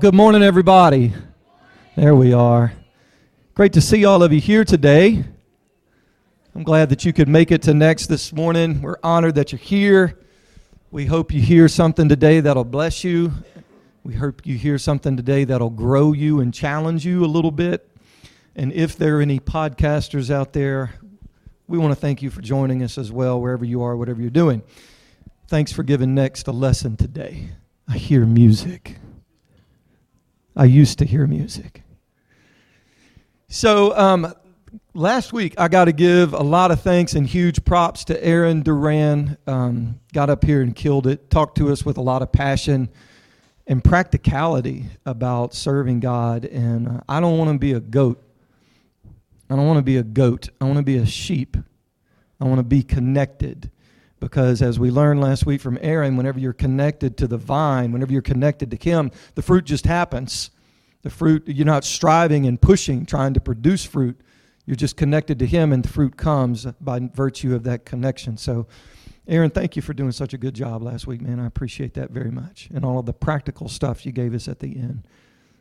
Good morning, everybody. There we are. Great to see all of you here today. I'm glad that you could make it to Next this morning. We're honored that you're here. We hope you hear something today that'll bless you. We hope you hear something today that'll grow you and challenge you a little bit. And if there are any podcasters out there, we want to thank you for joining us as well, wherever you are, whatever you're doing. Thanks for giving Next a lesson today. I hear music. I used to hear music. So, um, last week I got to give a lot of thanks and huge props to Aaron Duran. Um, got up here and killed it, talked to us with a lot of passion and practicality about serving God. And uh, I don't want to be a goat. I don't want to be a goat. I want to be a sheep. I want to be connected. Because as we learned last week from Aaron, whenever you're connected to the vine, whenever you're connected to Him, the fruit just happens. The fruit, you're not striving and pushing, trying to produce fruit. You're just connected to Him, and the fruit comes by virtue of that connection. So, Aaron, thank you for doing such a good job last week, man. I appreciate that very much. And all of the practical stuff you gave us at the end.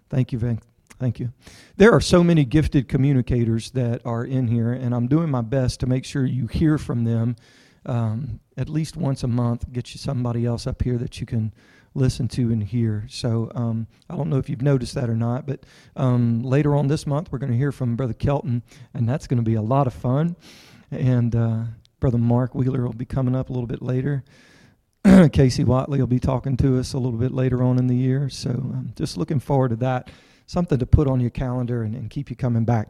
Thank you, Van. Thank you. There are so many gifted communicators that are in here, and I'm doing my best to make sure you hear from them um, at least once a month, get you somebody else up here that you can listen to and hear. So um, I don't know if you've noticed that or not, but um, later on this month, we're going to hear from Brother Kelton, and that's going to be a lot of fun. And uh, Brother Mark Wheeler will be coming up a little bit later. Casey Watley will be talking to us a little bit later on in the year. So um, just looking forward to that. Something to put on your calendar and, and keep you coming back.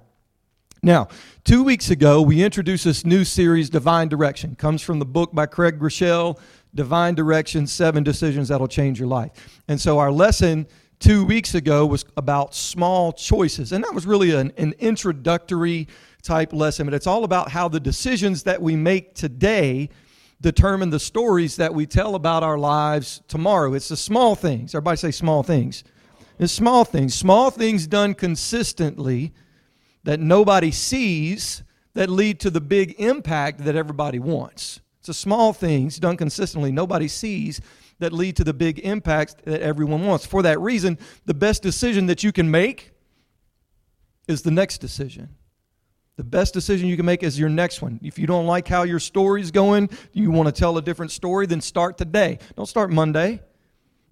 Now, two weeks ago, we introduced this new series, Divine Direction. comes from the book by Craig Groeschel, Divine Direction Seven Decisions That'll Change Your Life. And so, our lesson two weeks ago was about small choices. And that was really an, an introductory type lesson, but it's all about how the decisions that we make today determine the stories that we tell about our lives tomorrow. It's the small things. Everybody say small things. It's small things. Small things done consistently that nobody sees that lead to the big impact that everybody wants. It's the small things done consistently, nobody sees that lead to the big impacts that everyone wants. For that reason, the best decision that you can make is the next decision. The best decision you can make is your next one. If you don't like how your story's going, you want to tell a different story, then start today. Don't start Monday.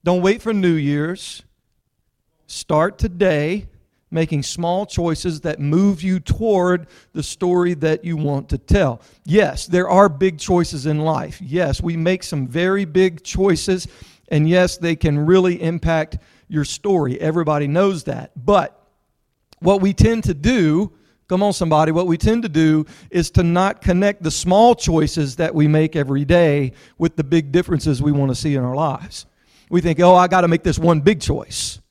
Don't wait for New Year's. Start today making small choices that move you toward the story that you want to tell. Yes, there are big choices in life. Yes, we make some very big choices, and yes, they can really impact your story. Everybody knows that. But what we tend to do, come on, somebody, what we tend to do is to not connect the small choices that we make every day with the big differences we want to see in our lives. We think, oh, I got to make this one big choice.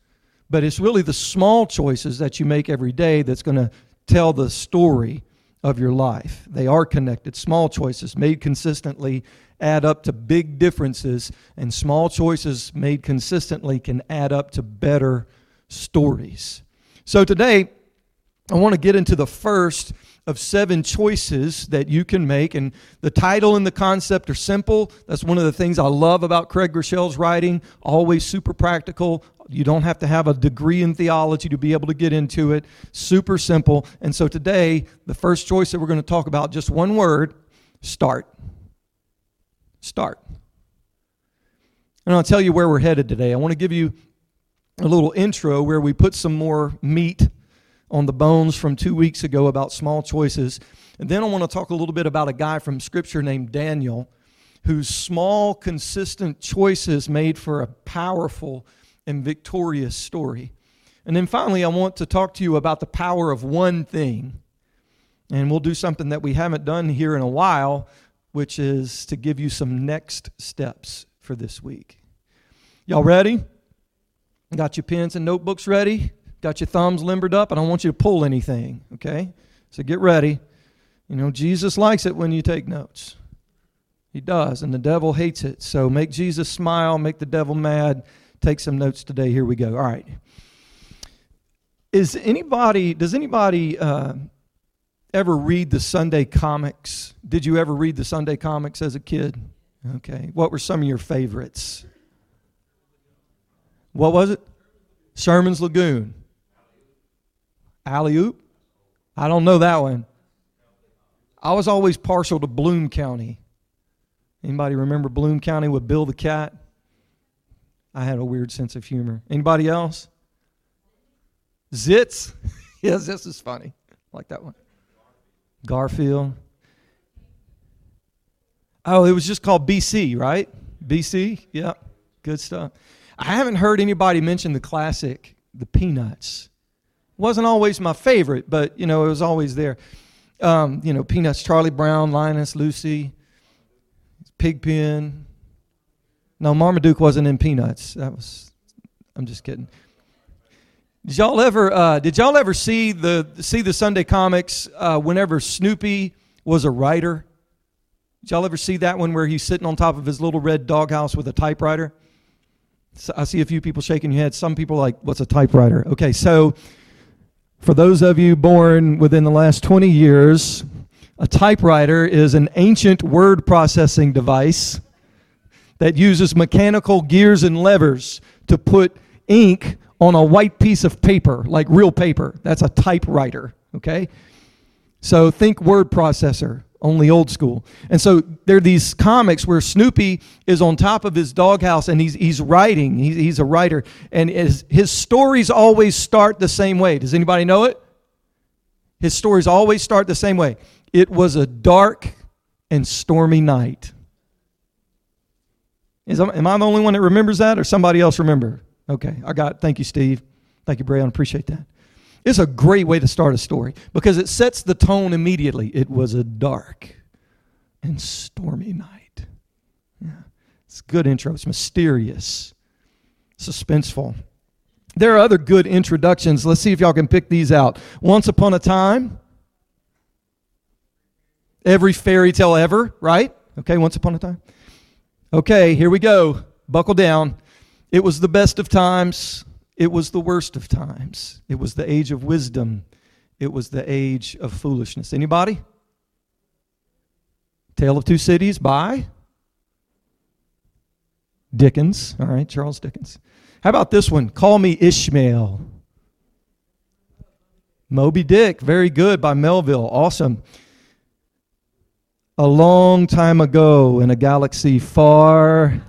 But it's really the small choices that you make every day that's going to tell the story of your life. They are connected. Small choices made consistently add up to big differences, and small choices made consistently can add up to better stories. So today, I want to get into the first of seven choices that you can make. And the title and the concept are simple. That's one of the things I love about Craig Groeschel's writing. Always super practical, you don't have to have a degree in theology to be able to get into it. Super simple. And so today, the first choice that we're going to talk about, just one word start. Start. And I'll tell you where we're headed today. I want to give you a little intro where we put some more meat on the bones from two weeks ago about small choices. And then I want to talk a little bit about a guy from Scripture named Daniel, whose small, consistent choices made for a powerful and victorious story. And then finally, I want to talk to you about the power of one thing. And we'll do something that we haven't done here in a while, which is to give you some next steps for this week. Y'all ready? Got your pens and notebooks ready? Got your thumbs limbered up? I don't want you to pull anything, okay? So get ready. You know, Jesus likes it when you take notes. He does, and the devil hates it. So make Jesus smile, make the devil mad take some notes today. Here we go. All right. Is anybody, does anybody uh, ever read the Sunday comics? Did you ever read the Sunday comics as a kid? Okay. What were some of your favorites? What was it? Sherman's Lagoon. Alley oop? I don't know that one. I was always partial to Bloom County. Anybody remember Bloom County with Bill the Cat? I had a weird sense of humor. Anybody else? Zits? yes, this is funny. I like that one. Garfield. Oh, it was just called BC, right? BC? Yep. Good stuff. I haven't heard anybody mention the classic, the Peanuts. Wasn't always my favorite, but you know, it was always there. Um, you know, Peanuts, Charlie Brown, Linus, Lucy, Pigpen. No, Marmaduke wasn't in Peanuts. That was. I'm just kidding. Did y'all ever? Uh, did y'all ever see the see the Sunday comics uh, whenever Snoopy was a writer? Did y'all ever see that one where he's sitting on top of his little red doghouse with a typewriter? So I see a few people shaking your head. Some people are like, "What's a typewriter?" Okay, so for those of you born within the last 20 years, a typewriter is an ancient word processing device that uses mechanical gears and levers to put ink on a white piece of paper, like real paper. That's a typewriter, okay? So think word processor only old school. And so there are these comics where Snoopy is on top of his doghouse and he's, he's writing. He's, he's a writer. And his, his stories always start the same way. Does anybody know it? His stories always start the same way. It was a dark and stormy night. Is, am I the only one that remembers that or somebody else remember? Okay, I got. Thank you, Steve. Thank you, Brayon. Appreciate that. It's a great way to start a story because it sets the tone immediately. It was a dark and stormy night. Yeah. It's a good intro. It's mysterious, suspenseful. There are other good introductions. Let's see if y'all can pick these out. Once upon a time, every fairy tale ever, right? Okay, once upon a time. Okay, here we go. Buckle down. It was the best of times. It was the worst of times. It was the age of wisdom. It was the age of foolishness. Anybody? Tale of Two Cities by Dickens. All right, Charles Dickens. How about this one? Call Me Ishmael. Moby Dick, very good by Melville. Awesome. A long time ago in a galaxy far,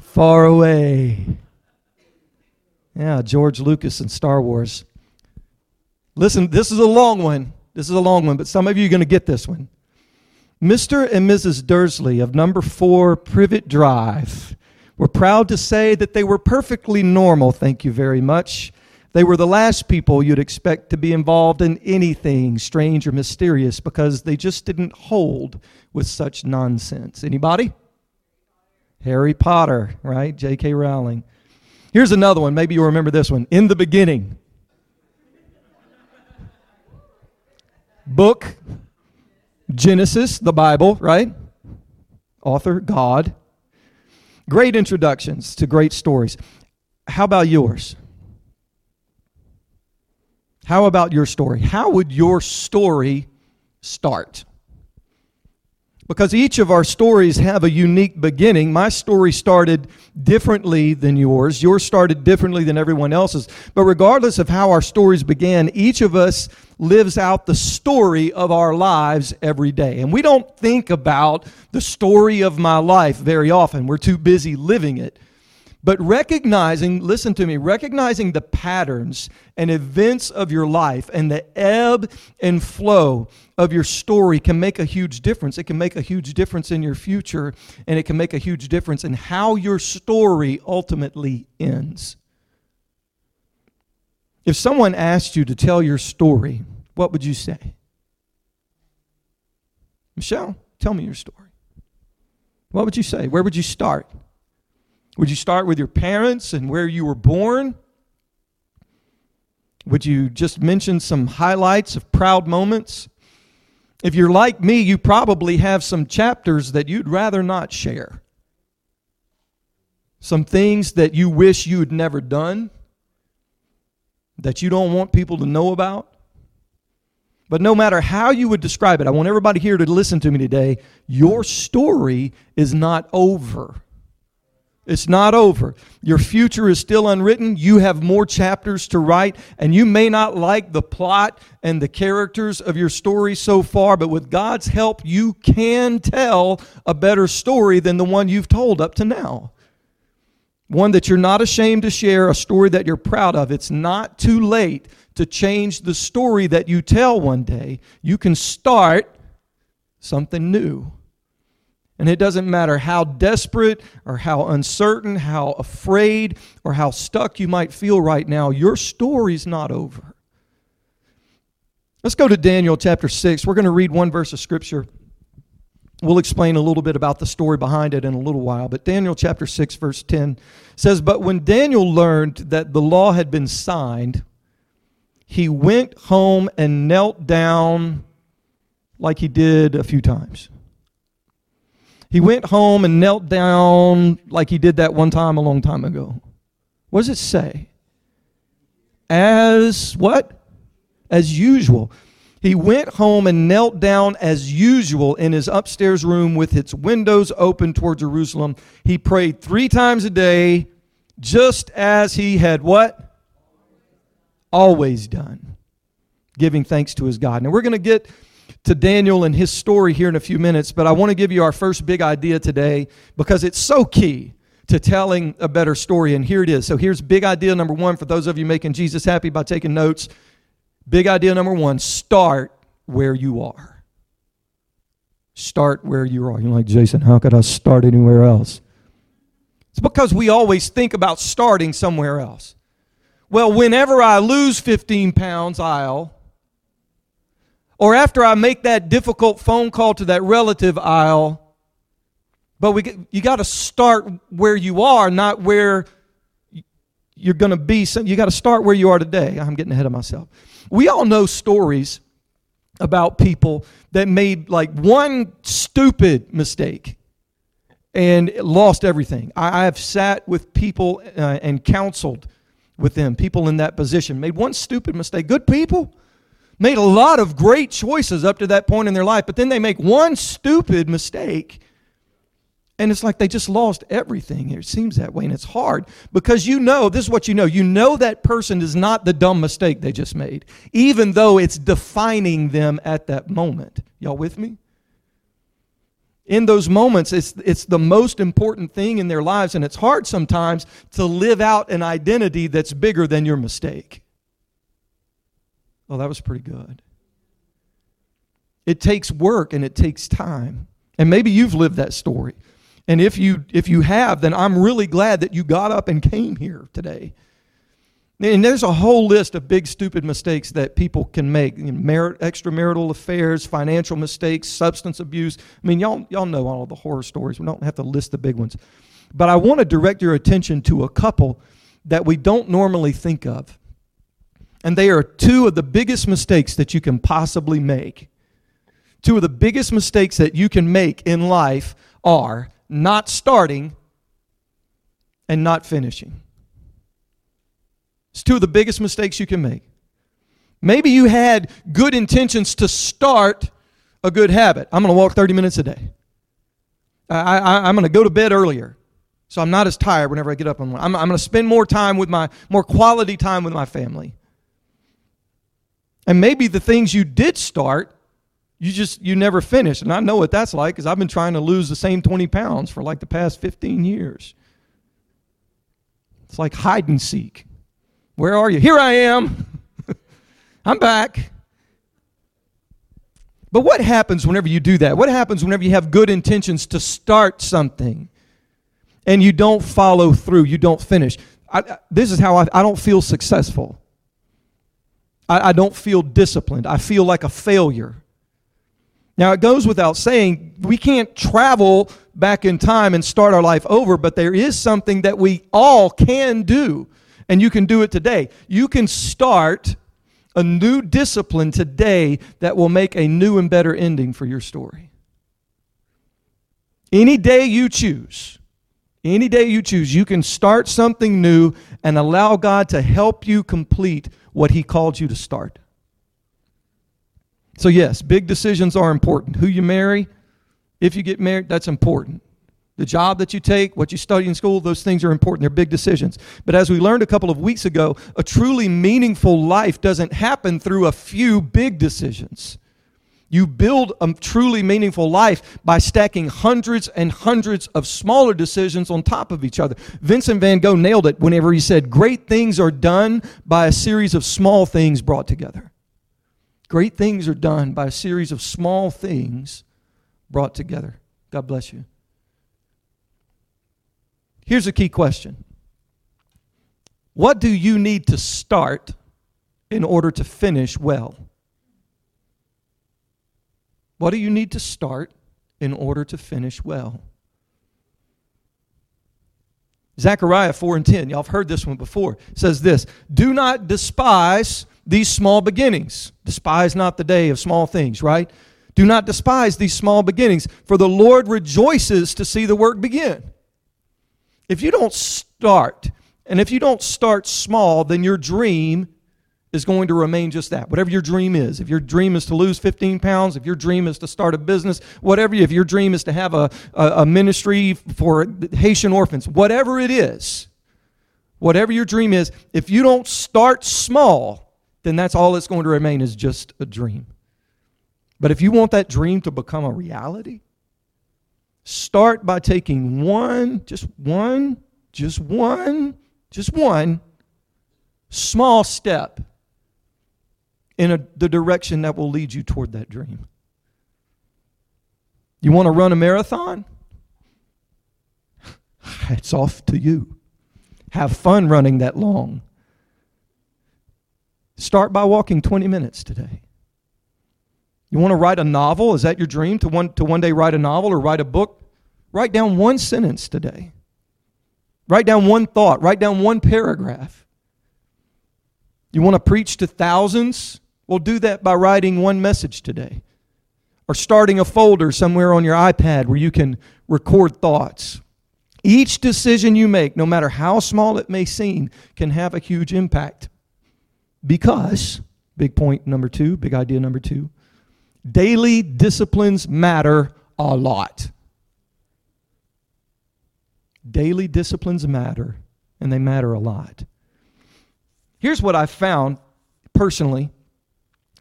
far away. Yeah, George Lucas and Star Wars. Listen, this is a long one. This is a long one, but some of you are going to get this one. Mr. and Mrs. Dursley of number four Privet Drive were proud to say that they were perfectly normal, thank you very much. They were the last people you'd expect to be involved in anything strange or mysterious because they just didn't hold with such nonsense. Anybody? Harry Potter, right? J.K. Rowling. Here's another one. Maybe you'll remember this one. In the beginning. Book, Genesis, the Bible, right? Author, God. Great introductions to great stories. How about yours? How about your story? How would your story start? because each of our stories have a unique beginning. My story started differently than yours. Yours started differently than everyone else's. But regardless of how our stories began, each of us lives out the story of our lives every day. And we don't think about the story of my life very often. We're too busy living it. But recognizing, listen to me, recognizing the patterns and events of your life and the ebb and flow of your story can make a huge difference. It can make a huge difference in your future, and it can make a huge difference in how your story ultimately ends. If someone asked you to tell your story, what would you say? Michelle, tell me your story. What would you say? Where would you start? Would you start with your parents and where you were born? Would you just mention some highlights of proud moments? If you're like me, you probably have some chapters that you'd rather not share. Some things that you wish you had never done, that you don't want people to know about. But no matter how you would describe it, I want everybody here to listen to me today. Your story is not over. It's not over. Your future is still unwritten. You have more chapters to write, and you may not like the plot and the characters of your story so far, but with God's help, you can tell a better story than the one you've told up to now. One that you're not ashamed to share, a story that you're proud of. It's not too late to change the story that you tell one day. You can start something new. And it doesn't matter how desperate or how uncertain, how afraid, or how stuck you might feel right now, your story's not over. Let's go to Daniel chapter 6. We're going to read one verse of scripture. We'll explain a little bit about the story behind it in a little while. But Daniel chapter 6, verse 10 says, But when Daniel learned that the law had been signed, he went home and knelt down like he did a few times. He went home and knelt down like he did that one time a long time ago. What does it say? As what? As usual. He went home and knelt down as usual in his upstairs room with its windows open toward Jerusalem. He prayed three times a day, just as he had what? Always done, giving thanks to his God. Now we're going to get to Daniel and his story here in a few minutes, but I want to give you our first big idea today because it's so key to telling a better story. And here it is. So here's big idea number one for those of you making Jesus happy by taking notes. Big idea number one start where you are. Start where you are. You're like, Jason, how could I start anywhere else? It's because we always think about starting somewhere else. Well, whenever I lose 15 pounds, I'll or after I make that difficult phone call to that relative aisle. But we, you got to start where you are, not where you're going to be. You got to start where you are today. I'm getting ahead of myself. We all know stories about people that made like one stupid mistake and lost everything. I, have sat with people uh, and counseled with them, people in that position, made one stupid mistake. Good people, made a lot of great choices up to that point in their life, but then they make one stupid mistake. And it's like they just lost everything. It seems that way, and it's hard because you know this is what you know. You know that person is not the dumb mistake they just made, even though it's defining them at that moment. Y'all with me? in those moments, it's, it's the most important thing in their lives, and it's hard sometimes to live out an identity that's bigger than your mistake. Oh, that was pretty good. It takes work and it takes time. And maybe you've lived that story. And if you if you have, then I'm really glad that you got up and came here today. And there's a whole list of big stupid mistakes that people can make: you know, merit, extramarital affairs, financial mistakes, substance abuse. I mean, y'all y'all know all of the horror stories. We don't have to list the big ones, but I want to direct your attention to a couple that we don't normally think of. And they are two of the biggest mistakes that you can possibly make. Two of the biggest mistakes that you can make in life are not starting and not finishing. It's two of the biggest mistakes you can make. Maybe you had good intentions to start a good habit. I'm going to walk 30 minutes a day. I, am going to go to bed earlier. So I'm not as tired whenever I get up. I'm, I'm going to spend more time with my, more quality time with my family. And maybe the things you did start, you just you never finished. And I know what that's like because I've been trying to lose the same 20 pounds for like the past 15 years. It's like hide and seek. Where are you? Here I am. I'm back. But what happens whenever you do that? What happens whenever you have good intentions to start something and you don't follow through, you don't finish? I, this is how I, I don't feel successful. I, I don't feel disciplined. I feel like a failure. Now, it goes without saying, we can't travel back in time and start our life over, but there is something that we all can do, and you can do it today. You can start a new discipline today that will make a new and better ending for your story. Any day you choose, any day you choose, you can start something new and allow God to help you complete what He called you to start. So, yes, big decisions are important. Who you marry, if you get married, that's important. The job that you take, what you study in school, those things are important. They're big decisions. But as we learned a couple of weeks ago, a truly meaningful life doesn't happen through a few big decisions. You build a truly meaningful life by stacking hundreds and hundreds of smaller decisions on top of each other. Vincent van Gogh nailed it whenever he said, Great things are done by a series of small things brought together. Great things are done by a series of small things brought together. God bless you. Here's a key question What do you need to start in order to finish well? What do you need to start in order to finish well? Zechariah 4 and 10, y'all have heard this one before, says this Do not despise these small beginnings. Despise not the day of small things, right? Do not despise these small beginnings, for the Lord rejoices to see the work begin. If you don't start, and if you don't start small, then your dream is going to remain just that. Whatever your dream is. If your dream is to lose 15 pounds, if your dream is to start a business, whatever, if your dream is to have a, a, a ministry for Haitian orphans, whatever it is, whatever your dream is, if you don't start small, then that's all that's going to remain is just a dream. But if you want that dream to become a reality, Start by taking one, just one, just one, just one small step in a, the direction that will lead you toward that dream. You want to run a marathon? It's off to you. Have fun running that long. Start by walking 20 minutes today. You want to write a novel? Is that your dream to one, to one day write a novel or write a book? Write down one sentence today. Write down one thought. Write down one paragraph. You want to preach to thousands? Well, do that by writing one message today. Or starting a folder somewhere on your iPad where you can record thoughts. Each decision you make, no matter how small it may seem, can have a huge impact. Because, big point number two, big idea number two, Daily disciplines matter a lot. Daily disciplines matter, and they matter a lot. Here's what I found personally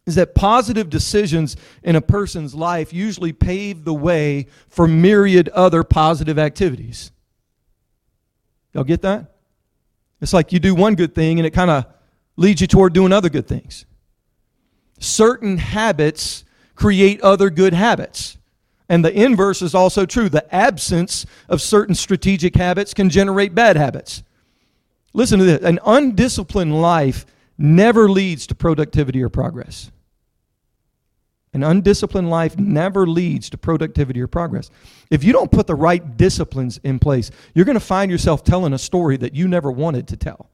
is that positive decisions in a person's life usually pave the way for myriad other positive activities. Y'all get that? It's like you do one good thing and it kind of leads you toward doing other good things. Certain habits create other good habits. And the inverse is also true. The absence of certain strategic habits can generate bad habits. Listen to this an undisciplined life never leads to productivity or progress. An undisciplined life never leads to productivity or progress. If you don't put the right disciplines in place, you're going to find yourself telling a story that you never wanted to tell.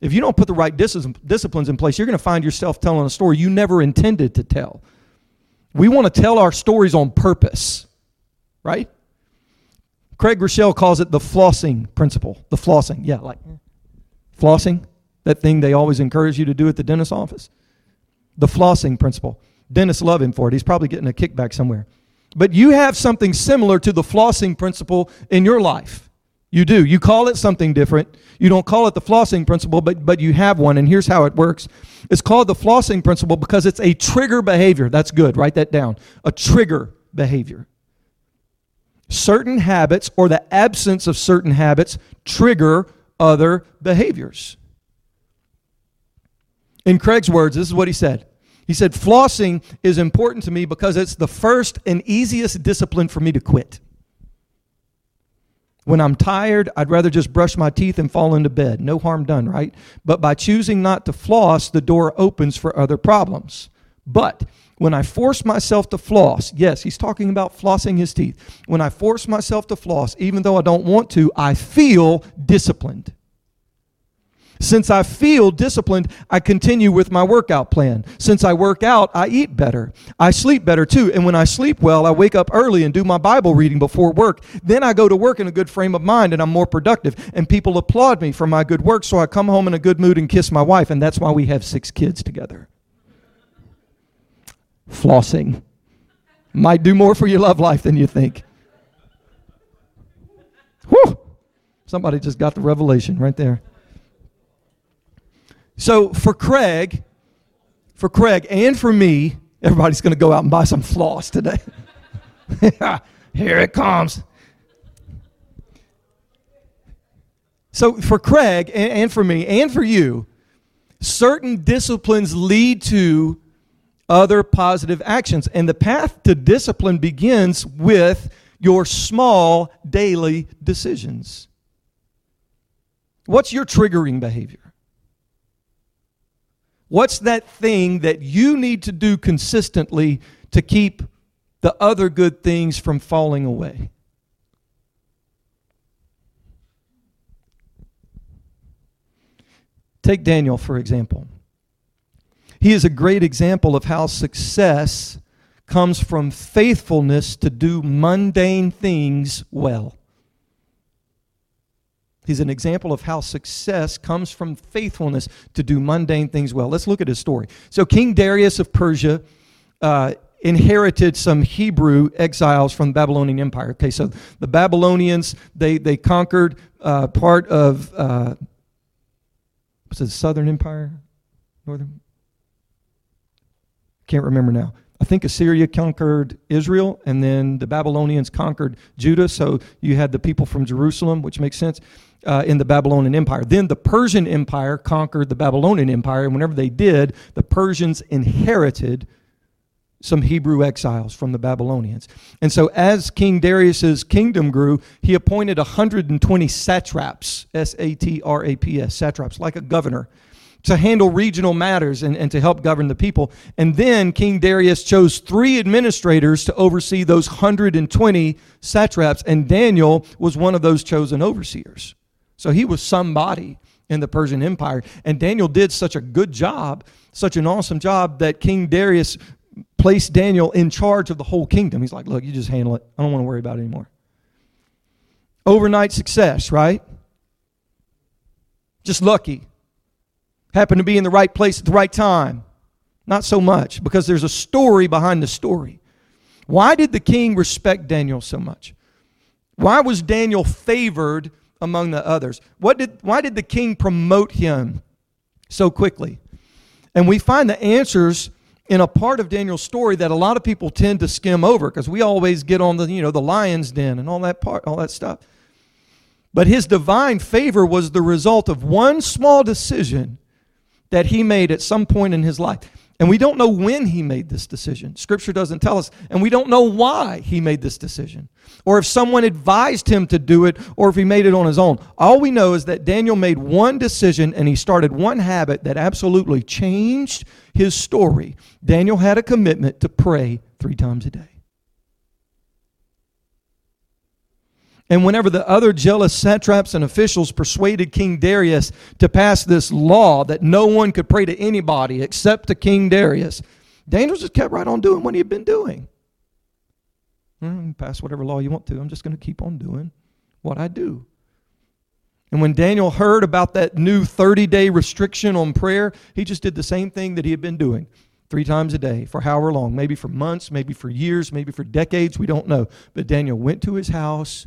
If you don't put the right disciplines in place, you're going to find yourself telling a story you never intended to tell. We want to tell our stories on purpose, right? Craig Groeschel calls it the flossing principle. The flossing, yeah, like flossing, that thing they always encourage you to do at the dentist's office. The flossing principle. Dentists love him for it. He's probably getting a kickback somewhere. But you have something similar to the flossing principle in your life. You do. You call it something different. You don't call it the flossing principle, but, but you have one, and here's how it works. It's called the flossing principle because it's a trigger behavior. That's good. Write that down. A trigger behavior. Certain habits or the absence of certain habits trigger other behaviors. In Craig's words, this is what he said. He said, Flossing is important to me because it's the first and easiest discipline for me to quit. When I'm tired, I'd rather just brush my teeth and fall into bed. No harm done, right? But by choosing not to floss, the door opens for other problems. But when I force myself to floss, yes, he's talking about flossing his teeth. When I force myself to floss, even though I don't want to, I feel disciplined. Since I feel disciplined, I continue with my workout plan. Since I work out, I eat better. I sleep better too. And when I sleep well, I wake up early and do my Bible reading before work. Then I go to work in a good frame of mind and I'm more productive. And people applaud me for my good work. So I come home in a good mood and kiss my wife. And that's why we have six kids together. Flossing might do more for your love life than you think. Somebody just got the revelation right there. So for Craig, for Craig and for me, everybody's going to go out and buy some floss today. Here it comes. So for Craig and for me and for you, certain disciplines lead to other positive actions. And the path to discipline begins with your small daily decisions. What's your triggering behavior? What's that thing that you need to do consistently to keep the other good things from falling away? Take Daniel, for example. He is a great example of how success comes from faithfulness to do mundane things well. He's an example of how success comes from faithfulness to do mundane things well. Let's look at his story. So, King Darius of Persia uh, inherited some Hebrew exiles from the Babylonian Empire. Okay, so the Babylonians, they, they conquered uh, part of uh, was it the Southern Empire? Northern? Can't remember now. I think Assyria conquered Israel, and then the Babylonians conquered Judah. So you had the people from Jerusalem, which makes sense, uh, in the Babylonian Empire. Then the Persian Empire conquered the Babylonian Empire, and whenever they did, the Persians inherited some Hebrew exiles from the Babylonians. And so as King Darius's kingdom grew, he appointed 120 satraps, S A T R A P S, satraps, like a governor, to handle regional matters and, and to help govern the people. And then King Darius chose three administrators to oversee those 120 satraps, and Daniel was one of those chosen overseers. So he was somebody in the Persian Empire. And Daniel did such a good job, such an awesome job, that King Darius placed Daniel in charge of the whole kingdom. He's like, look, you just handle it. I don't want to worry about it anymore. Overnight success, right? Just lucky. Happened to be in the right place at the right time. Not so much, because there's a story behind the story. Why did the king respect Daniel so much? Why was Daniel favored among the others? What did, why did the king promote him so quickly? And we find the answers in a part of Daniel's story that a lot of people tend to skim over because we always get on the, you know, the lion's den and all that part, all that stuff. But his divine favor was the result of one small decision that he made at some point in his life. And we don't know when he made this decision. Scripture doesn't tell us. And we don't know why he made this decision. Or if someone advised him to do it, or if he made it on his own. All we know is that Daniel made one decision and he started one habit that absolutely changed his story. Daniel had a commitment to pray three times a day. And whenever the other jealous satraps and officials persuaded King Darius to pass this law that no one could pray to anybody except to King Darius, Daniel just kept right on doing what he had been doing. Mm, pass whatever law you want to. I'm just going to keep on doing what I do. And when Daniel heard about that new 30 day restriction on prayer, he just did the same thing that he had been doing three times a day for however long, maybe for months, maybe for years, maybe for decades, we don't know. But Daniel went to his house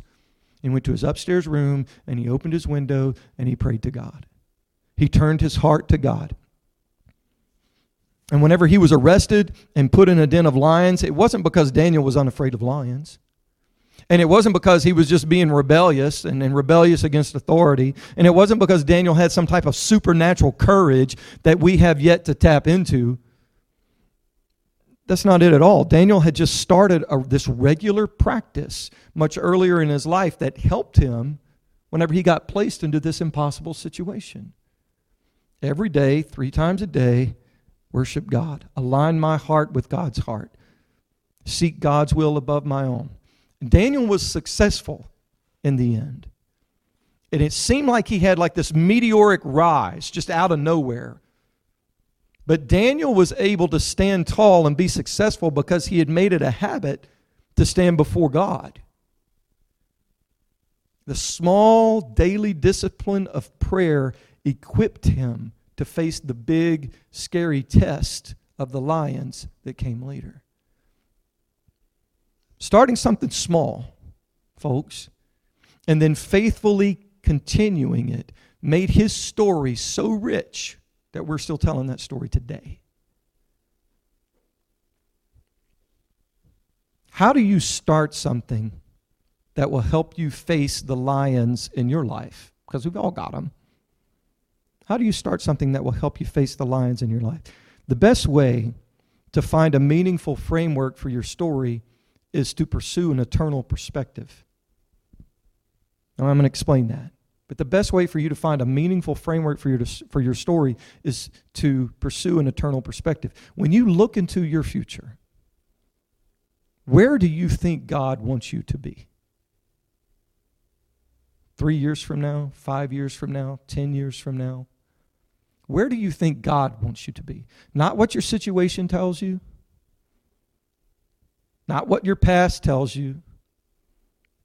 and went to his upstairs room and he opened his window and he prayed to God. He turned his heart to God. And whenever he was arrested and put in a den of lions, it wasn't because Daniel was unafraid of lions. And it wasn't because he was just being rebellious and, and, rebellious against authority. And it wasn't because Daniel had some type of supernatural courage that we have yet to tap into. That's not it at all. Daniel had just started a, this regular practice much earlier in his life that helped him whenever he got placed into this impossible situation. Every day, three times a day, worship God. Align my heart with God's heart. Seek God's will above my own. Daniel was successful in the end. And it seemed like he had like this meteoric rise just out of nowhere. But Daniel was able to stand tall and be successful because he had made it a habit to stand before God. The small daily discipline of prayer equipped him to face the big, scary test of the lions that came later. Starting something small, folks, and then faithfully continuing it, made his story so rich that we're still telling that story today. How do you start something that will help you face the lions in your life? Because we've all got them. How do you start something that will help you face the lions in your life? The best way to find a meaningful framework for your story is to pursue an eternal perspective. Now, I'm going to explain that. But the best way for you to find a meaningful framework for your, for your story is to pursue an eternal perspective. When you look into your future, where do you think God wants you to be? Three years from now, five years from now, ten years from now? Where do you think God wants you to be? Not what your situation tells you, not what your past tells you,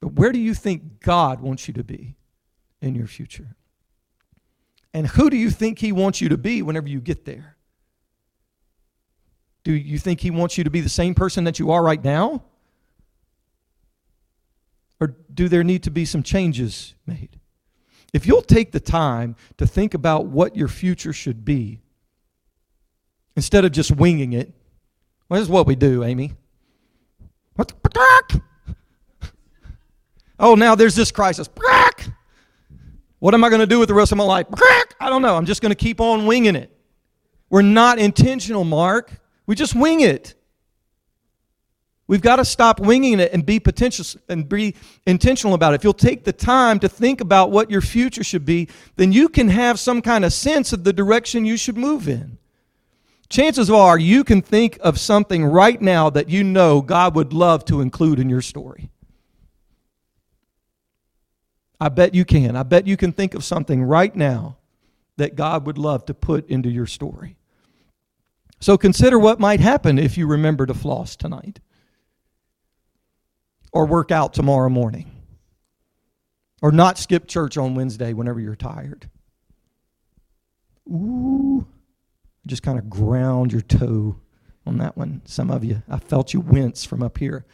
but where do you think God wants you to be in your future? And who do you think He wants you to be whenever you get there? Do you think He wants you to be the same person that you are right now? Or do there need to be some changes made? If you'll take the time to think about what your future should be, instead of just winging it, well, this is what we do, Amy. What the Oh, now there's this crisis. What am I going to do with the rest of my life? I don't know. I'm just going to keep on winging it. We're not intentional, Mark. We just wing it. We've got to stop winging it and be potential and be intentional about it. If you'll take the time to think about what your future should be, then you can have some kind of sense of the direction you should move in. Chances are you can think of something right now that you know God would love to include in your story. I bet you can. I bet you can think of something right now that God would love to put into your story. So consider what might happen if you remember to floss tonight or work out tomorrow morning or not skip church on Wednesday whenever you're tired. Ooh, just kind of ground your toe on that one. Some of you, I felt you wince from up here.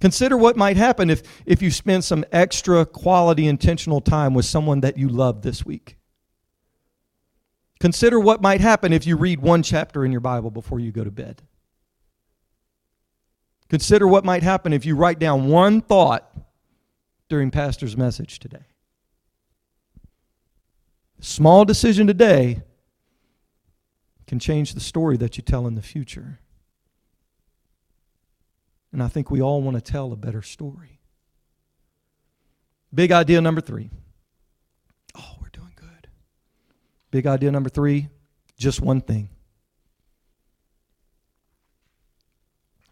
Consider what might happen if, if you spend some extra quality, intentional time with someone that you love this week. Consider what might happen if you read one chapter in your Bible before you go to bed. Consider what might happen if you write down one thought during Pastor's message today. Small decision today can change the story that you tell in the future. And I think we all want to tell a better story. Big idea number three. Oh, we're doing good. Big idea number three just one thing.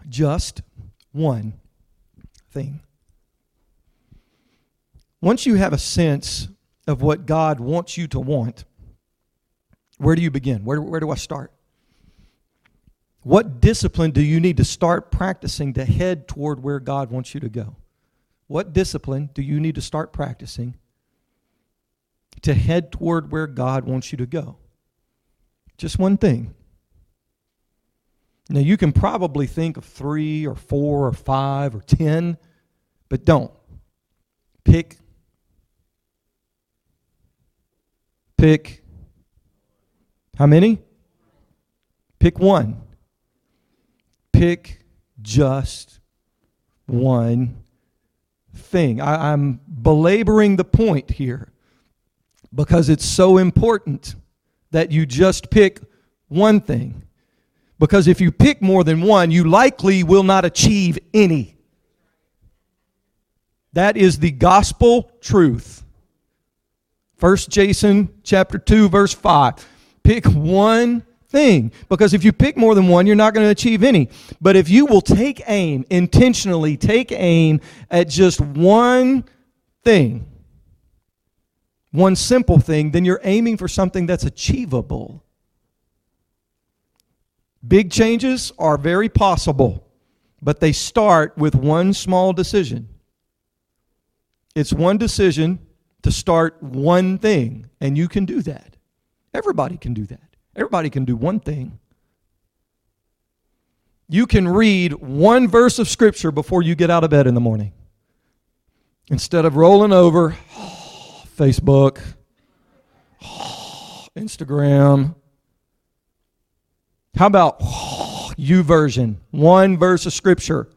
just one thing. Once you have a sense of what God wants you to want, where do you begin? Where, where do I start? What discipline do you need to start practicing to head toward where God wants you to go? What discipline do you need to start practicing to head toward where God wants you to go? Just one thing. Now, you can probably think of three or four or five or ten, but don't. Pick. Pick. How many? Pick one. Pick just one thing. I, am belaboring the point here because it's so important that you just pick one thing. Because if you pick more than one, you likely will not achieve any. That is the gospel truth. First Jason chapter 2 verse 5. Pick one thing because if you pick more than one, you're not going to achieve any. But if you will take aim, intentionally take aim at just one thing, one simple thing, then you're aiming for something that's achievable. Big changes are very possible, but they start with one small decision. It's one decision to start one thing, and you can do that. Everybody can do that. Everybody can do one thing. You can read one verse of Scripture before you get out of bed in the morning. Instead of rolling over, oh, Facebook, Instagram. How about YouVersion One verse of scripture.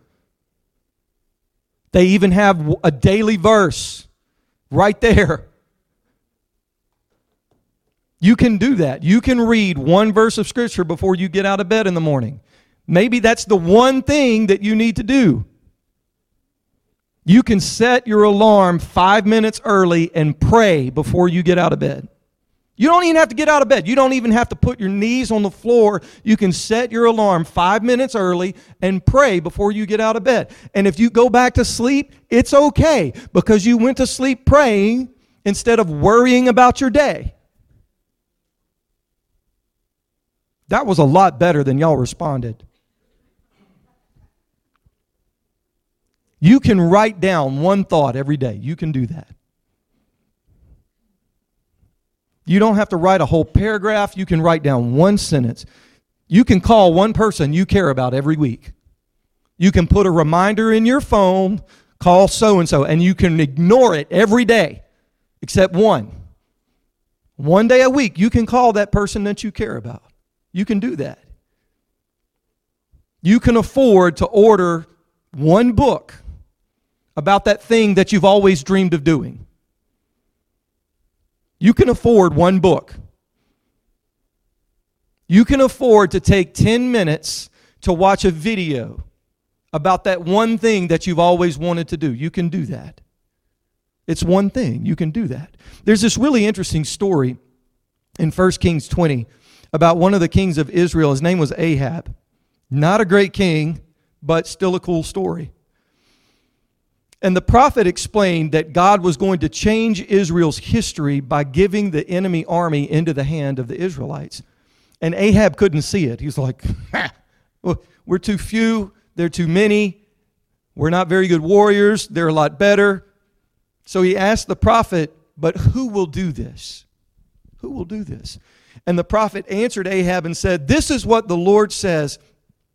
They even have a daily verse right there. You can do that. You can read one verse of scripture before you get out of bed in the morning. Maybe that's the one thing that you need to do. You can set your alarm five minutes early and pray before you get out of bed. You don't even have to get out of bed. You don't even have to put your knees on the floor. You can set your alarm five minutes early and pray before you get out of bed. And if you go back to sleep, it's okay because you went to sleep praying instead of worrying about your day. That was a lot better than y'all responded. You can write down one thought every day. You can do that. You don't have to write a whole paragraph. You can write down one sentence. You can call one person you care about every week. You can put a reminder in your phone, call so and so, and you can ignore it every day except one. One day a week, you can call that person that you care about. You can do that. You can afford to order one book about that thing that you've always dreamed of doing. You can afford one book. You can afford to take 10 minutes to watch a video about that one thing that you've always wanted to do. You can do that. It's one thing. You can do that. There's this really interesting story in 1 Kings 20 about one of the kings of Israel. His name was Ahab. Not a great king, but still a cool story. And the prophet explained that God was going to change Israel's history by giving the enemy army into the hand of the Israelites. And Ahab couldn't see it. He's like, we're too few, they're too many, we're not very good warriors, they're a lot better. So he asked the prophet, But who will do this? Who will do this? And the prophet answered Ahab and said, This is what the Lord says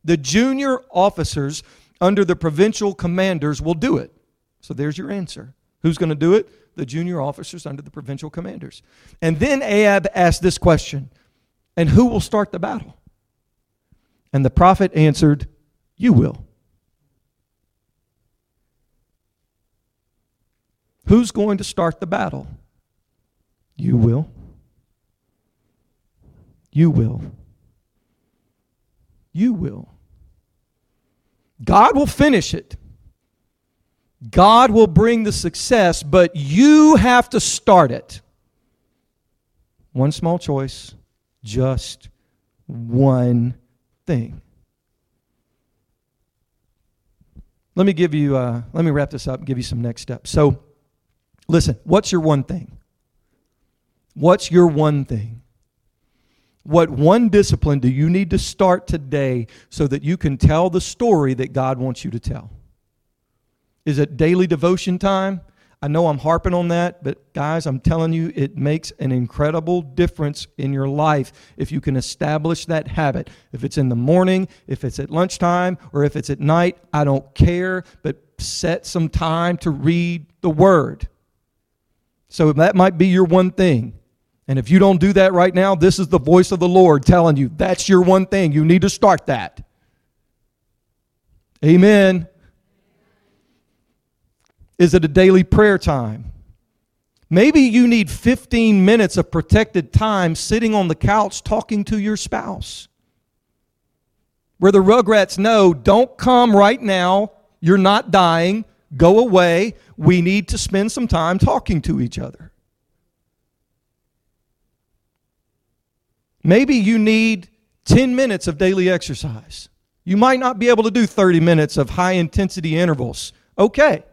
the junior officers under the provincial commanders will do it. So there's your answer. Who's going to do it? The junior officers under the provincial commanders. And then Ahab asked this question And who will start the battle? And the prophet answered, You will. Who's going to start the battle? You will. You will. You will. God will finish it. God will bring the success, but you have to start it. One small choice, just one thing. Let me give you, uh, let me wrap this up and give you some next steps. So, listen, what's your one thing? What's your one thing? What one discipline do you need to start today so that you can tell the story that God wants you to tell? Is it daily devotion time? I know I'm harping on that, but guys, I'm telling you, it makes an incredible difference in your life if you can establish that habit. If it's in the morning, if it's at lunchtime, or if it's at night, I don't care, but set some time to read the Word. So that might be your one thing. And if you don't do that right now, this is the voice of the Lord telling you that's your one thing. You need to start that. Amen. Is it a daily prayer time? Maybe you need 15 minutes of protected time sitting on the couch talking to your spouse. Where the rugrats know, don't come right now. You're not dying. Go away. We need to spend some time talking to each other. Maybe you need 10 minutes of daily exercise. You might not be able to do 30 minutes of high intensity intervals. Okay.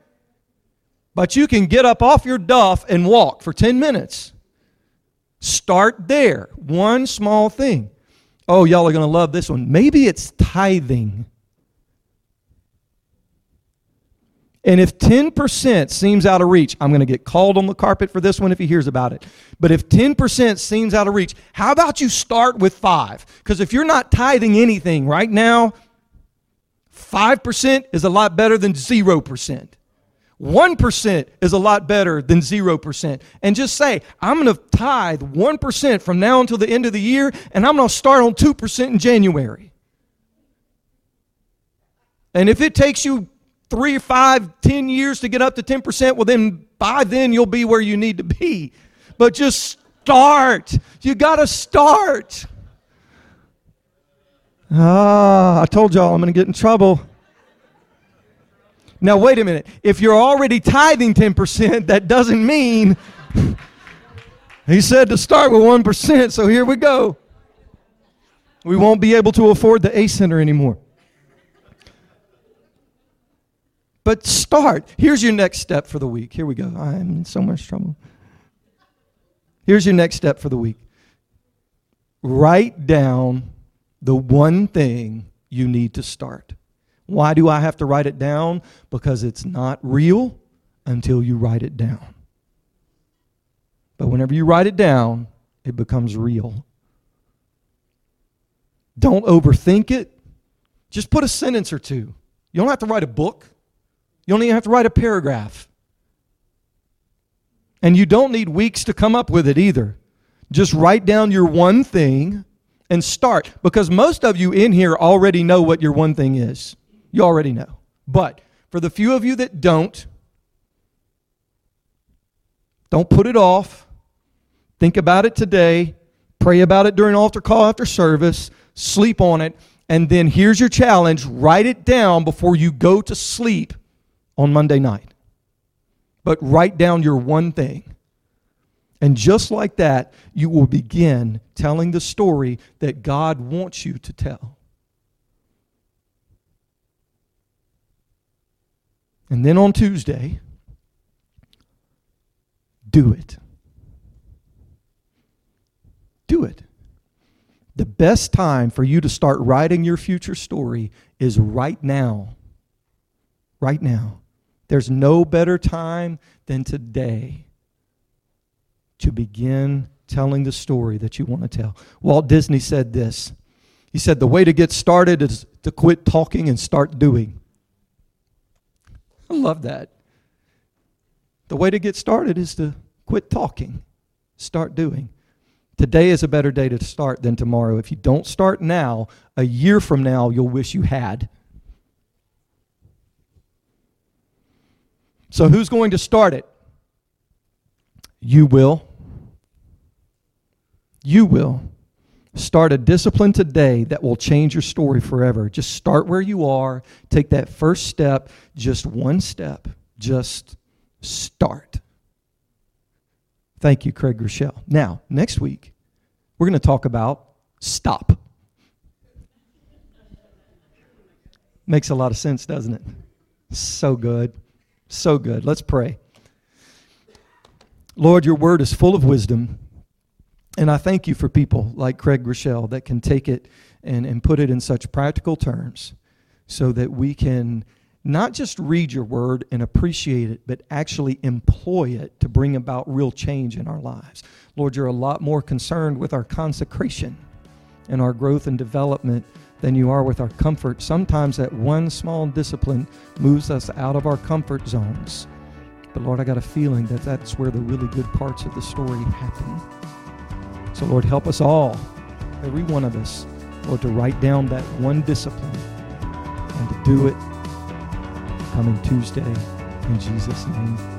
But you can get up off your duff and walk for 10 minutes. Start there. One small thing. Oh, y'all are going to love this one. Maybe it's tithing. And if 10% seems out of reach, I'm going to get called on the carpet for this one if he hears about it. But if 10% seems out of reach, how about you start with 5? Because if you're not tithing anything right now, 5% is a lot better than 0%. 1% is a lot better than 0%. And just say, I'm going to tithe 1% from now until the end of the year, and I'm going to start on 2% in January. And if it takes you three, five, ten years to get up to 10%, well, then by then you'll be where you need to be. But just start. You got to start. Ah, I told y'all I'm going to get in trouble. Now, wait a minute. If you're already tithing 10%, that doesn't mean. he said to start with 1%, so here we go. We won't be able to afford the A Center anymore. But start. Here's your next step for the week. Here we go. I'm in so much trouble. Here's your next step for the week write down the one thing you need to start. Why do I have to write it down? Because it's not real until you write it down. But whenever you write it down, it becomes real. Don't overthink it. Just put a sentence or two. You don't have to write a book. You don't even have to write a paragraph. And you don't need weeks to come up with it either. Just write down your one thing and start because most of you in here already know what your one thing is. You already know. But for the few of you that don't, don't put it off. Think about it today. Pray about it during altar call after service. Sleep on it. And then here's your challenge write it down before you go to sleep on Monday night. But write down your one thing. And just like that, you will begin telling the story that God wants you to tell. And then on Tuesday, do it. Do it. The best time for you to start writing your future story is right now. Right now. There's no better time than today to begin telling the story that you want to tell. Walt Disney said this. He said, The way to get started is to quit talking and start doing. I love that. The way to get started is to quit talking, start doing. Today is a better day to start than tomorrow. If you don't start now, a year from now, you'll wish you had. So, who's going to start it? You will. You will. Start a discipline today that will change your story forever. Just start where you are. Take that first step, just one step. Just start. Thank you, Craig Groeschel. Now, next week, we're going to talk about stop. Makes a lot of sense, doesn't it? So good. So good. Let's pray. Lord, your word is full of wisdom. And I thank you for people like Craig Groeschel that can take it and, and put it in such practical terms so that we can not just read your word and appreciate it, but actually employ it to bring about real change in our lives. Lord, you're a lot more concerned with our consecration and our growth and development than you are with our comfort. Sometimes that one small discipline moves us out of our comfort zones. But Lord, I got a feeling that that's where the really good parts of the story happen. So, Lord, help us all, every one of us, Lord, to write down that one discipline and to do it coming Tuesday. In Jesus' name.